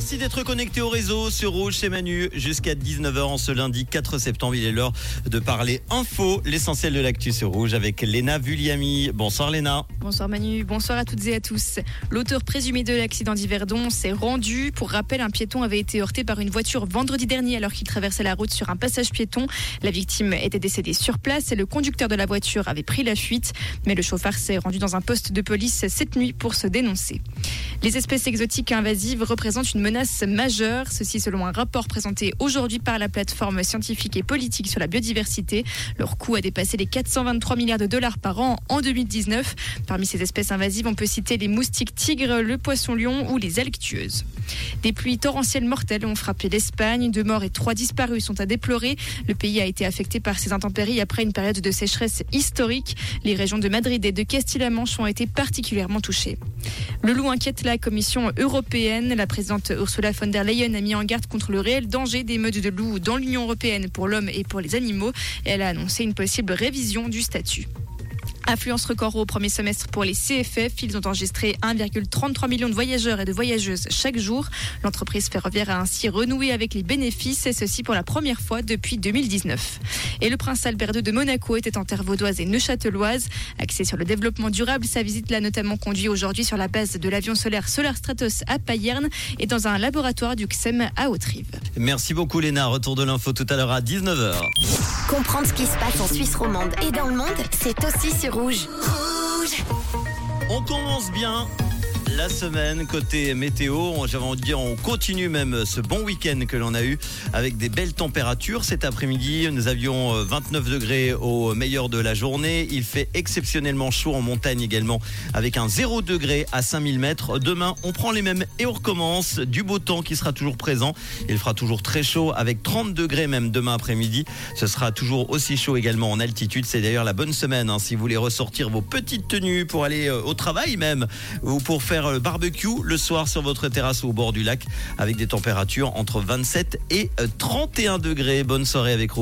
Merci d'être connecté au réseau sur Rouge, c'est Manu. Jusqu'à 19h en ce lundi 4 septembre, il est l'heure de parler info, l'essentiel de l'actu sur Rouge avec Léna Vulliami. Bonsoir Léna. Bonsoir Manu, bonsoir à toutes et à tous. L'auteur présumé de l'accident d'Yverdon s'est rendu. Pour rappel, un piéton avait été heurté par une voiture vendredi dernier alors qu'il traversait la route sur un passage piéton. La victime était décédée sur place et le conducteur de la voiture avait pris la fuite. Mais le chauffeur s'est rendu dans un poste de police cette nuit pour se dénoncer. Les espèces exotiques invasives représentent une menace majeure, ceci selon un rapport présenté aujourd'hui par la plateforme scientifique et politique sur la biodiversité. Leur coût a dépassé les 423 milliards de dollars par an en 2019. Parmi ces espèces invasives, on peut citer les moustiques tigres, le poisson lion ou les algues. Des pluies torrentielles mortelles ont frappé l'Espagne. Deux morts et trois disparus sont à déplorer. Le pays a été affecté par ces intempéries après une période de sécheresse historique. Les régions de Madrid et de Castille-La-Manche ont été particulièrement touchées. Le loup inquiète la Commission européenne. La présidente Ursula von der Leyen a mis en garde contre le réel danger des meutes de loups dans l'Union européenne pour l'homme et pour les animaux. Elle a annoncé une possible révision du statut. Affluence record au premier semestre pour les CFF. Ils ont enregistré 1,33 million de voyageurs et de voyageuses chaque jour. L'entreprise ferroviaire a ainsi renoué avec les bénéfices et ceci pour la première fois depuis 2019. Et le prince Albert II de Monaco était en terre vaudoise et neuchâteloise. Axé sur le développement durable, sa visite l'a notamment conduit aujourd'hui sur la base de l'avion solaire Solar Stratos à Payerne et dans un laboratoire du XEM à Haute-Rive. Merci beaucoup Léna. Retour de l'info tout à l'heure à 19h. Comprendre ce qui se passe en Suisse romande et dans le monde, c'est aussi sur Rouge. On commence bien la semaine côté météo. J'avais envie de dire, on continue même ce bon week-end que l'on a eu avec des belles températures. Cet après-midi, nous avions 29 euh, degrés au meilleur de la journée. Il fait exceptionnellement chaud en montagne également avec un 0 degré à 5000 mètres. Demain, on prend les mêmes et on recommence. Du beau temps qui sera toujours présent. Il fera toujours très chaud avec 30 degrés même demain après-midi. Ce sera toujours aussi chaud également en altitude. C'est d'ailleurs la bonne semaine hein, si vous voulez ressortir vos petites tenues pour aller euh, au travail même ou pour faire euh, barbecue le soir sur votre terrasse ou au bord du lac avec des températures entre 27 et 31 degrés. Bonne soirée avec